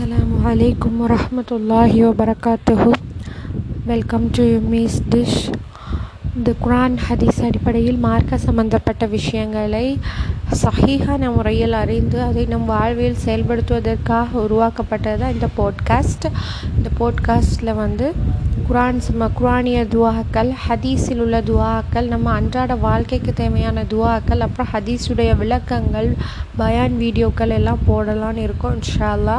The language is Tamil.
அஸ்லாம் வலைக்கம் வரமத்துல்லாஹி வபரகாத்துஹு வெல்கம் டு மீஸ் டிஷ் இந்த குரான் ஹதீஸ் அடிப்படையில் மார்க்க சம்பந்தப்பட்ட விஷயங்களை சஹீஹான முறையில் அறிந்து அதை நம் வாழ்வில் செயல்படுத்துவதற்காக உருவாக்கப்பட்டது தான் இந்த போட்காஸ்ட் இந்த போட்காஸ்ட்டில் வந்து குரான் சும குரானிய துவாக்கள் ஹதீஸில் உள்ள துவாக்கள் நம்ம அன்றாட வாழ்க்கைக்கு தேவையான துவாக்கள் அப்புறம் ஹதீஸுடைய விளக்கங்கள் பயான் வீடியோக்கள் எல்லாம் போடலான்னு இருக்கோம் இன்ஷால்லா